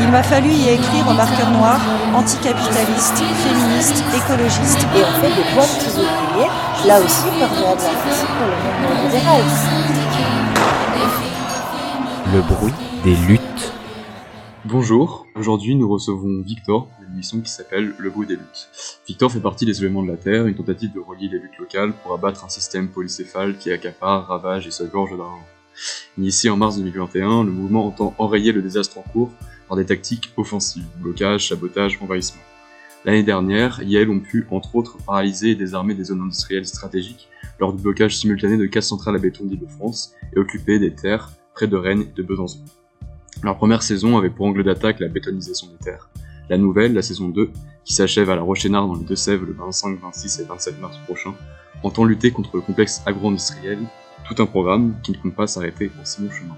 Il m'a fallu y écrire au marqueur noir anticapitaliste, féministe, écologiste. Et en fait, des points de ouvriers, là aussi, perméables pour le monde libéral. Le bruit des luttes. Bonjour, aujourd'hui nous recevons Victor une émission qui s'appelle Le bruit des luttes. Victor fait partie des éléments de la Terre, une tentative de relier les luttes locales pour abattre un système polycéphale qui accapare, ravage et se gorge d'argent. Initié en mars 2021, le mouvement entend enrayer le désastre en cours par des tactiques offensives, blocage, sabotage, envahissement. L'année dernière, Yale ont pu, entre autres, paralyser et désarmer des zones industrielles stratégiques lors du blocage simultané de quatre centrales à béton d'Île-de-France et occuper des terres près de Rennes et de Besançon. Leur première saison avait pour angle d'attaque la bétonisation des terres. La nouvelle, la saison 2, qui s'achève à la Rochénard dans les Deux-Sèvres le 25, 26 et 27 mars prochain, entend lutter contre le complexe agro-industriel, tout un programme qui ne compte pas s'arrêter en si bon chemin.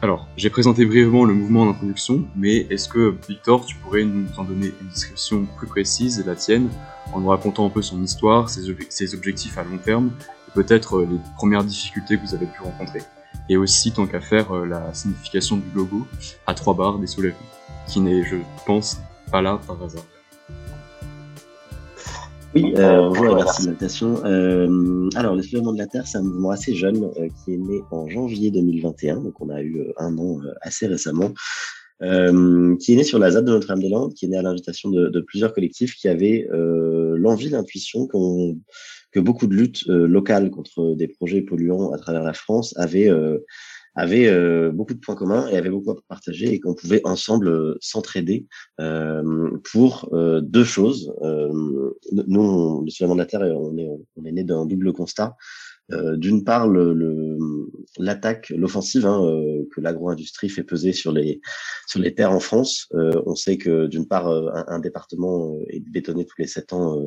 Alors, j'ai présenté brièvement le mouvement en introduction, mais est-ce que, Victor, tu pourrais nous en donner une description plus précise, la tienne, en nous racontant un peu son histoire, ses, ses objectifs à long terme, et peut-être euh, les premières difficultés que vous avez pu rencontrer? Et aussi, tant qu'à faire, euh, la signification du logo à trois barres des soulèvements, qui n'est, je pense, pas là par hasard. Oui, euh, bonjour merci de l'invitation. Euh, alors, le soulèvement de la Terre, c'est un mouvement assez jeune euh, qui est né en janvier 2021, donc on a eu euh, un an assez récemment, qui est né sur la ZAD de Notre-Dame-des-Landes, qui est né à l'invitation de, de, plusieurs collectifs qui avaient l'envie, l'intuition qu'on que beaucoup de luttes locales contre des projets polluants à travers la France avaient avaient euh, beaucoup de points communs et avaient beaucoup à partager et qu'on pouvait ensemble euh, s'entraider euh, pour deux choses. nous, le soulèvement de la Terre, on est, on né d'un double constat. D'une part, l'attaque, le, l'offensive hein, que l'agro-industrie fait peser sur les sur les terres en France. on sait que d'une part, un, un, département est bétonné tous les sept ans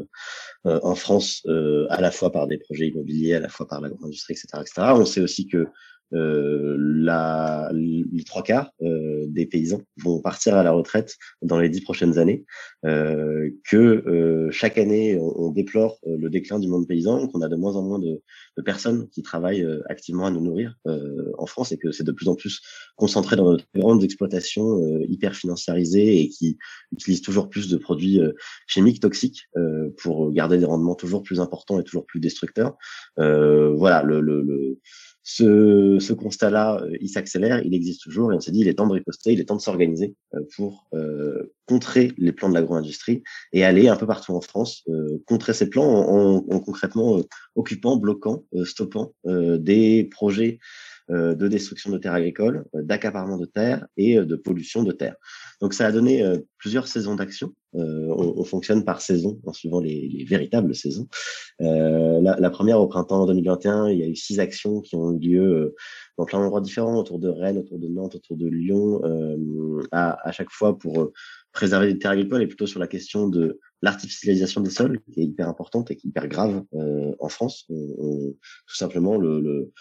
en France, à la fois par des projets immobiliers, à la fois par l'agro-industrie, etc., etc. On sait aussi que euh, la, les trois quarts euh, des paysans vont partir à la retraite dans les dix prochaines années, euh, que euh, chaque année on, déplore euh, le déclin du monde paysan, qu'on a de moins en moins de, de personnes qui travaillent activement à nous nourrir en France et que c'est de plus en plus concentré dans de grandes exploitations hyper financiarisées et qui utilisent toujours plus de produits chimiques toxiques pour garder des rendements toujours plus importants et toujours plus destructeurs. voilà, le, le, le ce, constat-là, euh, il s'accélère, il existe toujours, et on s'est dit, il est temps de riposter, il est temps de s'organiser euh, pour euh, contrer les plans de l'agro-industrie et aller un peu partout en France contrer ces plans en, en concrètement occupant, bloquant, stoppant des projets de destruction de terres agricoles, d'accaparement de terres et de pollution de terres. Donc ça a donné plusieurs saisons d'action. On, on, fonctionne par saison en suivant les, les véritables saisons. La, la, première au printemps 2021, il y a eu six actions qui ont eu lieu dans plein d'endroits différents, autour de Rennes, autour de Nantes, autour de Lyon, à, à chaque fois pour préserver les terres agricoles et plutôt sur la question de l'artificialisation des sols, qui est hyper importante et hyper grave euh, en France. On, tout simplement, le, le,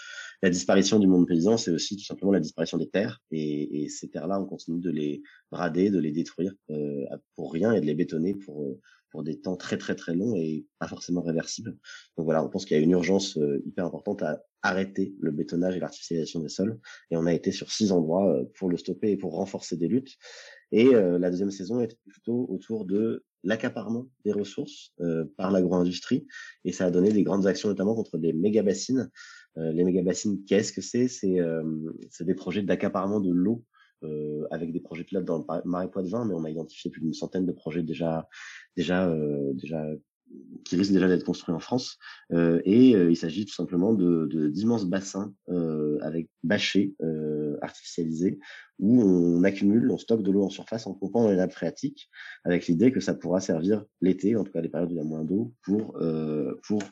la disparition du monde paysan, c'est aussi tout simplement la disparition des terres. Et, et ces terres-là, on continue de les brader, de les détruire euh, pour rien et de les bétonner pour pour des temps très très très longs et pas forcément réversibles. Donc voilà, on pense qu'il y a une urgence euh, hyper importante à arrêter le bétonnage et l'artificialisation des sols. Et on a été sur six endroits euh, pour le stopper et pour renforcer des luttes. Et euh, la deuxième saison était plutôt autour de l'accaparement des ressources par l'agro-industrie. Et ça a donné des grandes actions, notamment contre des méga-bassines euh, les méga-bassines, qu'est-ce que c'est euh, C'est des projets d'accaparement de l'eau euh, avec des projets pilotes dans le Marais Poitevin, mais on a identifié plus d'une centaine de projets déjà, déjà, déjà qui risquent déjà d'être construits en France. Euh, et il s'agit tout simplement de d'immenses bassins euh, avec bâchés euh, artificialisés où on accumule, on stocke de l'eau en surface en pompant dans les nappes phréatiques, avec l'idée que ça pourra servir l'été, en tout cas les périodes où il y a moins d'eau, pour pour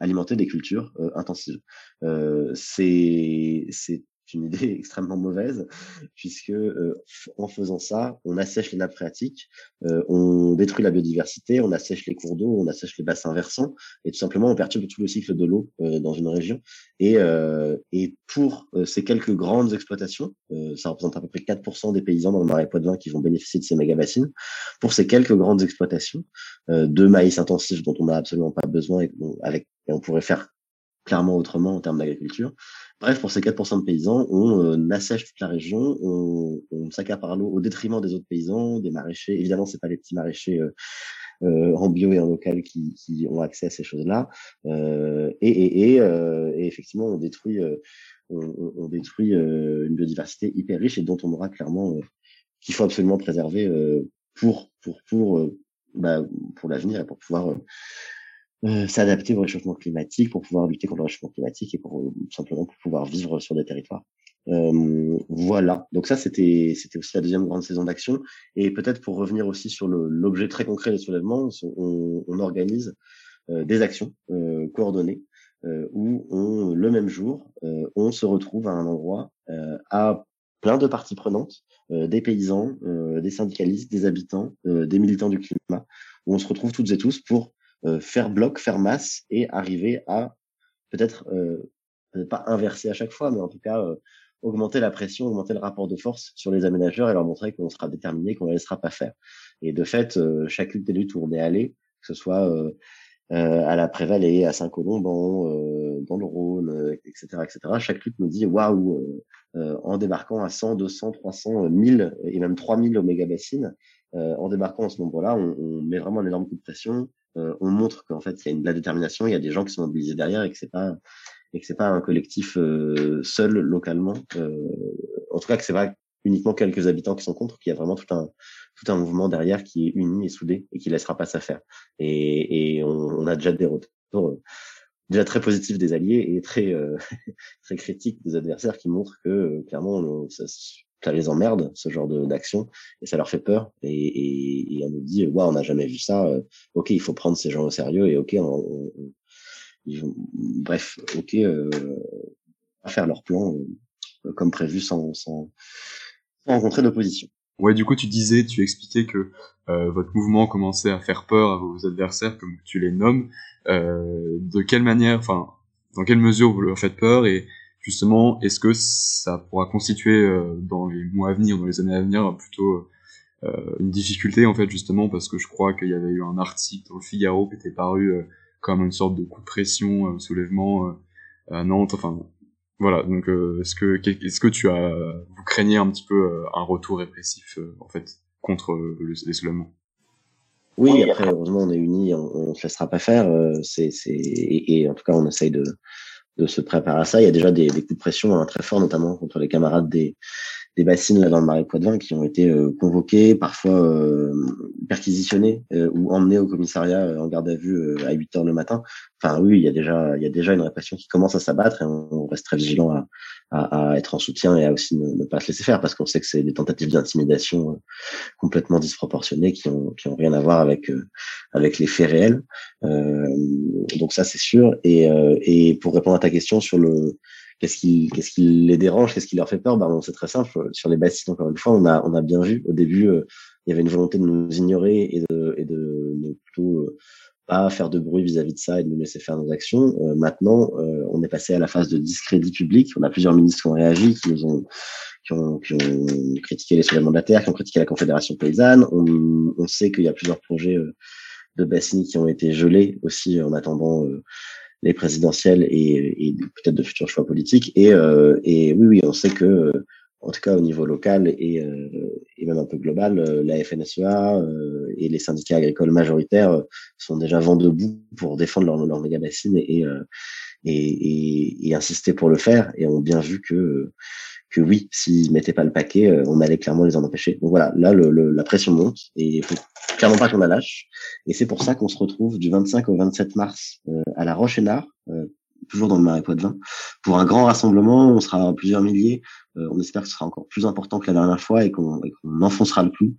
alimenter des cultures euh, intensives. Euh, c'est une idée extrêmement mauvaise, puisque euh, en faisant ça, on assèche les nappes phréatiques, euh, on détruit la biodiversité, on assèche les cours d'eau, on assèche les bassins versants, et tout simplement on perturbe tout le cycle de l'eau euh, dans une région. Et, et pour ces quelques grandes exploitations, ça représente à peu près 4% des paysans dans le Marais Poitevin qui vont bénéficier de ces méga-bassines, pour ces quelques grandes exploitations de maïs intensif dont on n'a absolument pas besoin et avec et on pourrait faire clairement autrement en termes d'agriculture. Bref, pour ces 4% de paysans, on euh, assèche toute la région, on, on s'accapare l'eau au détriment des autres paysans, des maraîchers. Évidemment, c'est pas les petits maraîchers euh, euh, en bio et en local qui, ont accès à ces choses-là. Euh, et, effectivement, on détruit, on, détruit une biodiversité hyper riche et dont on aura clairement qu'il faut absolument préserver pour pour pour bah, pour l'avenir et pour pouvoir euh, s'adapter au réchauffement climatique, pour pouvoir lutter contre le réchauffement climatique et pour euh, simplement pouvoir vivre sur des territoires. Euh, voilà. Donc ça, c'était c'était aussi la deuxième grande saison d'action. Et peut-être pour revenir aussi sur l'objet très concret des soulèvements, on, on organise euh, des actions coordonnées où on, le même jour, on se retrouve à un endroit à plein de parties prenantes, des paysans, des syndicalistes, des habitants, des militants du climat, où on se retrouve toutes et tous pour euh, faire bloc, faire masse et arriver à peut-être euh, peut pas inverser à chaque fois, mais en tout cas euh, augmenter la pression, augmenter le rapport de force sur les aménageurs et leur montrer qu'on sera déterminé, qu'on ne laissera pas faire. Et de fait, chacune des luttes où on est allé, que ce soit euh, à la Prévalée, à Saint-Colomban, euh, dans le Rhône, etc., etc. Chaque lutte nous dit waouh, en débarquant à 100, 200, 300, 1000 et même 3000 au méga bassines, en débarquant en ce nombre-là, on, on, met vraiment un énorme coup de pression. Euh, on montre qu'en fait il y a une, de la détermination, il y a des gens qui sont mobilisés derrière et que c'est pas et que c'est pas un collectif euh, seul localement. Euh, en tout cas que c'est pas uniquement quelques habitants qui sont contre, qu'il y a vraiment tout un tout un mouvement derrière qui est uni et soudé et qui laissera pas ça faire. Et, on, on, a déjà des retours déjà très positifs des alliés et très très critiques des adversaires qui montrent que clairement ça, ça les emmerde ce genre d'action et ça leur fait peur et, et, et on nous dit waouh on n'a jamais vu ça euh, ok il faut prendre ces gens au sérieux et ok on, on, bref ok euh, faire leur plan euh, comme prévu sans, sans, sans rencontrer d'opposition. Ouais du coup tu disais tu expliquais que euh, votre mouvement commençait à faire peur à vos adversaires comme tu les nommes. Euh, de quelle manière enfin dans quelle mesure vous leur faites peur et justement, est-ce que ça pourra constituer euh, dans les mois à venir, dans les années à venir, plutôt euh, une difficulté en fait justement parce que je crois qu'il y avait eu un article dans le Figaro qui était paru euh, comme une sorte de coup de pression, soulèvement à Nantes, enfin voilà, donc est-ce que est-ce que tu as vous craignez un petit peu un retour répressif en fait contre les soulèvements Oui, après heureusement on est unis, on, on se laissera pas faire. et, et, en tout cas on essaye de de se préparer à ça. Il y a déjà des, coups de pression hein, très forts, notamment contre les camarades des, des bassines là dans le marais Poitevin qui ont été euh, convoqués, parfois euh, perquisitionnés euh, ou emmenés au commissariat euh, en garde à vue à 8 heures le matin. Enfin oui, il y a déjà il y a déjà une répression qui commence à s'abattre et on, reste très vigilant à, à, à, être en soutien et à aussi ne, pas se laisser faire parce qu'on sait que c'est des tentatives d'intimidation complètement disproportionnées qui ont qui ont rien à voir avec avec les faits réels. donc ça c'est sûr et et pour répondre à ta question sur le Qu'est-ce qui, qu'est-ce qui les dérange? Qu'est-ce qui leur fait peur? Ben, c'est très simple. Sur les bassines, encore une fois, on a, on a bien vu au début, euh, il y avait une volonté de nous ignorer et de, et de ne plutôt euh, pas faire de bruit vis-à-vis de ça et de nous laisser faire nos actions. Euh, maintenant, on est passé à la phase de discrédit public. On a plusieurs ministres qui ont réagi, qui nous ont qui ont, qui ont critiqué les soulèvements de la terre, qui ont critiqué la Confédération paysanne. On, on sait qu'il y a plusieurs projets de bassines qui ont été gelés aussi en attendant les présidentielles et, et peut-être de futurs choix politiques. Et, euh, et oui, oui, on sait que, euh, en tout cas au niveau local et, euh, et même un peu global, la FNSEA et les syndicats agricoles majoritaires sont déjà vent debout pour défendre leur, leur méga bassine et, et, et, et, insister pour le faire et ont bien vu que que oui, s'ils mettaient pas le paquet, on allait clairement les en empêcher. Donc voilà, là la pression monte et il faut clairement pas qu'on la lâche. Et c'est pour ça qu'on se retrouve du 25 au 27 mars euh, à la Roche-Nard, euh, toujours dans le Marais Poitevin, pour un grand rassemblement. On sera plusieurs milliers. Euh, on espère que ce sera encore plus important que la dernière fois et qu'on enfoncera le clou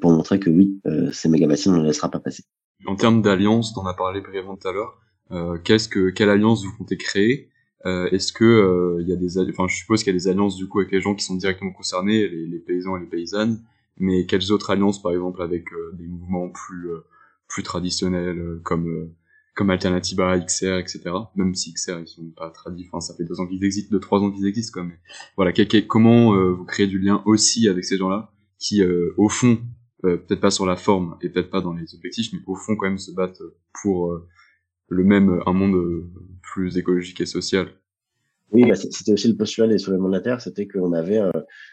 pour montrer que oui, ces méga on ne les laissera pas passer. En termes d'alliance, t'en as parlé brièvement tout à l'heure. qu'est-ce que quelle alliance vous comptez créer? Est-ce que il y a des, enfin, je suppose qu'il y a des alliances du coup avec les gens qui sont directement concernés, les, les paysans et les paysannes mais quelles autres alliances par exemple avec des mouvements plus plus traditionnels euh, comme euh, comme Alternativa, XR, etc. Même si XR ils sont pas tradis, enfin ça fait deux ans qu'ils existent, deux trois ans qu'ils existent comme voilà comment euh, vous créez du lien aussi avec ces gens-là qui au fond peut-être pas sur la forme et peut-être pas dans les objectifs, mais au fond quand même se battent pour le même, un monde plus écologique et social. Oui, bah, c'était aussi le postulat des soulèvements de la Terre, c'était qu'on avait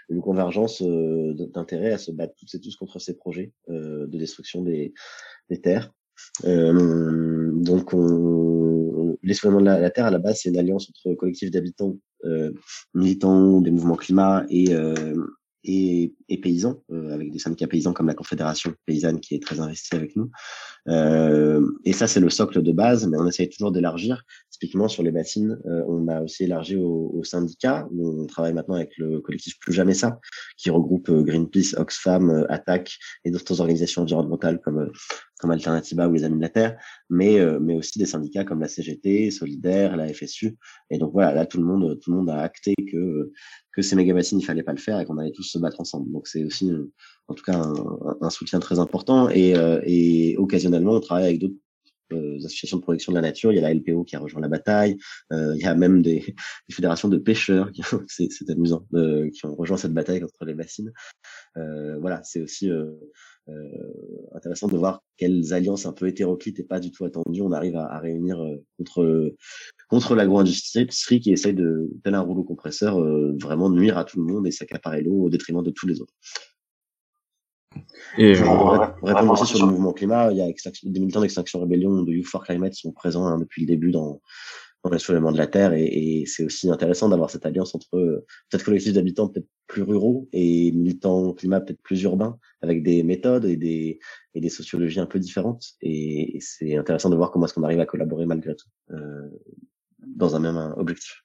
une convergence d'intérêt à se battre toutes et tous contre ces projets de destruction des, terres. Euh, donc, on, de la, Terre, à la base, c'est une alliance entre collectifs d'habitants, euh, militants des mouvements climat et, euh, et, et paysans, euh, avec des syndicats paysans comme la Confédération paysanne qui est très investie avec nous. Euh, et ça, c'est le socle de base, mais on essaye toujours d'élargir. Typiquement, sur les bassines, euh, on a aussi élargi aux au syndicats. On travaille maintenant avec le collectif Plus Jamais Ça, qui regroupe Greenpeace, Oxfam, Attaque et d'autres organisations environnementales comme, comme Alternativa ou les Amis de la Terre, mais, mais aussi des syndicats comme la CGT, Solidaire, la FSU. Et donc voilà, là, tout le monde, tout le monde a acté que que ces méga bassines, il fallait pas le faire et qu'on allait tous se battre ensemble. Donc c'est aussi, euh, en tout cas, un, soutien très important. Et, euh, et, occasionnellement, on travaille avec d'autres euh, associations de protection de la nature. Il y a la LPO qui a rejoint la bataille. il y a même des, des fédérations de pêcheurs, c'est amusant, qui ont rejoint cette bataille contre les bassines. voilà, c'est aussi intéressant de voir quelles alliances un peu hétéroclites et pas du tout attendues on arrive à, à réunir contre contre l'agro-industrie qui essaye de, tel un rouleau compresseur, euh, vraiment nuire à tout le monde et s'accaparer l'eau au détriment de tous les autres. Et pour euh, répondre aussi sur le mouvement climat, il y a des militants d'Extinction Rébellion de Youth for Climate sont présents hein, depuis le début dans, dans les soulèvements de la Terre et, et c'est aussi intéressant d'avoir cette alliance entre euh, peut-être collectifs d'habitants peut-être plus ruraux et militants climat peut-être plus urbains avec des méthodes et des, et des sociologies un peu différentes et, et c'est intéressant de voir comment est-ce qu'on arrive à collaborer malgré tout. Euh, dans un même objectif.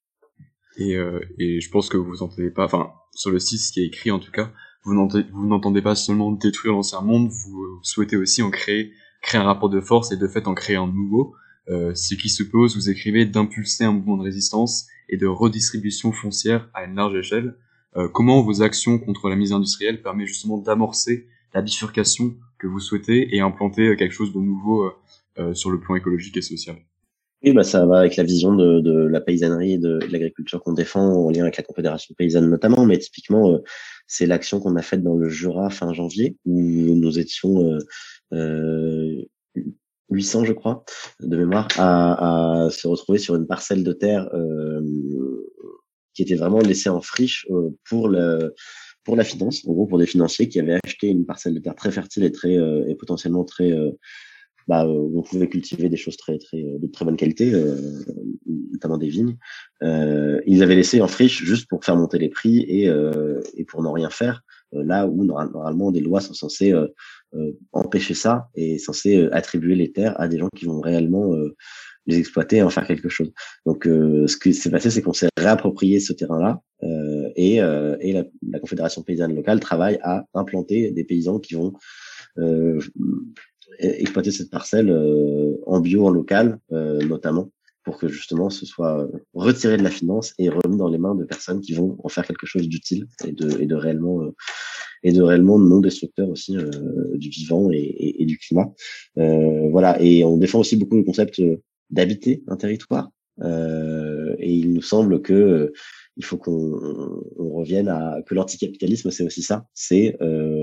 Et, euh, et je pense que vous entendez pas, enfin, sur le site, ce qui est écrit en tout cas, vous n'entendez pas seulement détruire l'ancien monde, vous souhaitez aussi en créer, créer un rapport de force et de fait en créer un nouveau. Euh, ce qui suppose, vous écrivez, d'impulser un mouvement de résistance et de redistribution foncière à une large échelle. Euh, comment vos actions contre la mise industrielle permettent justement d'amorcer la bifurcation que vous souhaitez et implanter quelque chose de nouveau euh, sur le plan écologique et social? Oui, bah ça va avec la vision de, de la paysannerie et de, l'agriculture qu'on défend en lien avec la Confédération paysanne notamment, mais typiquement euh, c'est l'action qu'on a faite dans le Jura fin janvier où nous étions euh, 800 euh, je crois de mémoire à, à, se retrouver sur une parcelle de terre euh, qui était vraiment laissée en friche euh, pour le pour la finance, en gros pour des financiers qui avaient acheté une parcelle de terre très fertile et très et potentiellement très bah, euh, on pouvait cultiver des choses très très de très bonne qualité, euh, notamment des vignes. Euh, ils avaient laissé en friche juste pour faire monter les prix et, et pour n'en rien faire. là où normalement des lois sont censées empêcher ça et censées attribuer les terres à des gens qui vont réellement les exploiter et en faire quelque chose. Donc, ce qui s'est passé, c'est qu'on s'est réapproprié ce terrain-là euh, et, et la, la, Confédération paysanne locale travaille à implanter des paysans qui vont euh, exploiter cette parcelle euh, en bio, en local, euh, notamment, pour que justement ce soit retiré de la finance et remis dans les mains de personnes qui vont en faire quelque chose d'utile et de, et de réellement euh, et de réellement non destructeur aussi du vivant et, et, du climat. voilà, et on défend aussi beaucoup le concept d'habiter un territoire. et il nous semble que il faut qu'on revienne à que l'anticapitalisme c'est aussi ça, c'est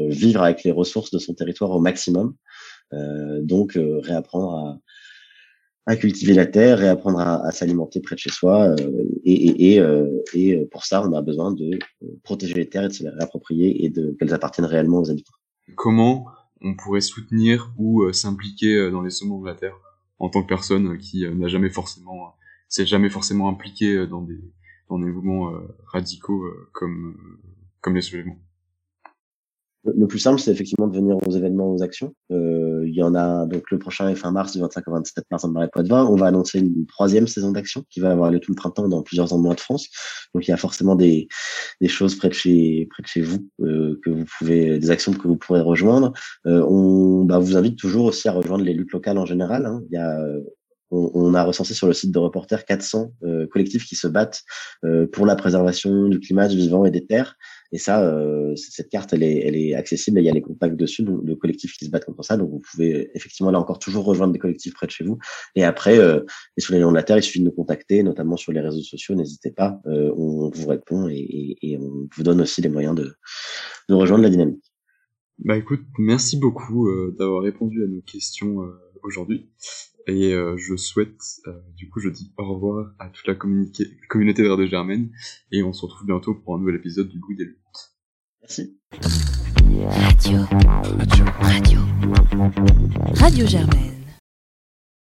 vivre avec les ressources de son territoire au maximum euh, donc euh, réapprendre à, à cultiver la terre, réapprendre à, à s'alimenter près de chez soi. Euh, et, et, et, pour ça, on a besoin de protéger les terres et de se les réapproprier et de qu'elles appartiennent réellement aux habitants. Comment on pourrait soutenir ou s'impliquer dans les semences de la terre en tant que personne qui n'a jamais forcément s'est jamais forcément impliqué dans des dans des mouvements radicaux comme comme les soulèvements? Le plus simple, c'est effectivement de venir aux événements, aux actions. Euh, il y en a donc le prochain est fin mars du 25 au 27 mars Marais Poitevin. On va annoncer une troisième saison d'action qui va avoir lieu tout le printemps dans plusieurs endroits de France. Donc il y a forcément des, des choses près de chez près de chez vous euh, que vous pouvez des actions que vous pourrez rejoindre. Euh, on bah, vous invite toujours aussi à rejoindre les luttes locales en général. Hein. Il y a on, on, a recensé sur le site de Reporter 400 euh, collectifs qui se battent euh, pour la préservation du climat, du vivant et des terres. Et ça, euh, cette carte, elle est, elle est accessible. il y a les contacts dessus de collectifs qui se battent contre ça. Donc, vous pouvez effectivement là encore toujours rejoindre des collectifs près de chez vous. Et après, euh, et sur les noms de la terre, il suffit de nous contacter, notamment sur les réseaux sociaux. N'hésitez pas, euh, on vous répond et, et, on vous donne aussi les moyens de, de rejoindre la dynamique. Bah écoute, merci beaucoup euh, d'avoir répondu à nos questions aujourd'hui. Et je souhaite, du coup, je dis au revoir à toute la communauté de Radio Germaine et on se retrouve bientôt pour un nouvel épisode du bruit des luttes. Merci. Radio. Radio. Radio. Radio Germaine.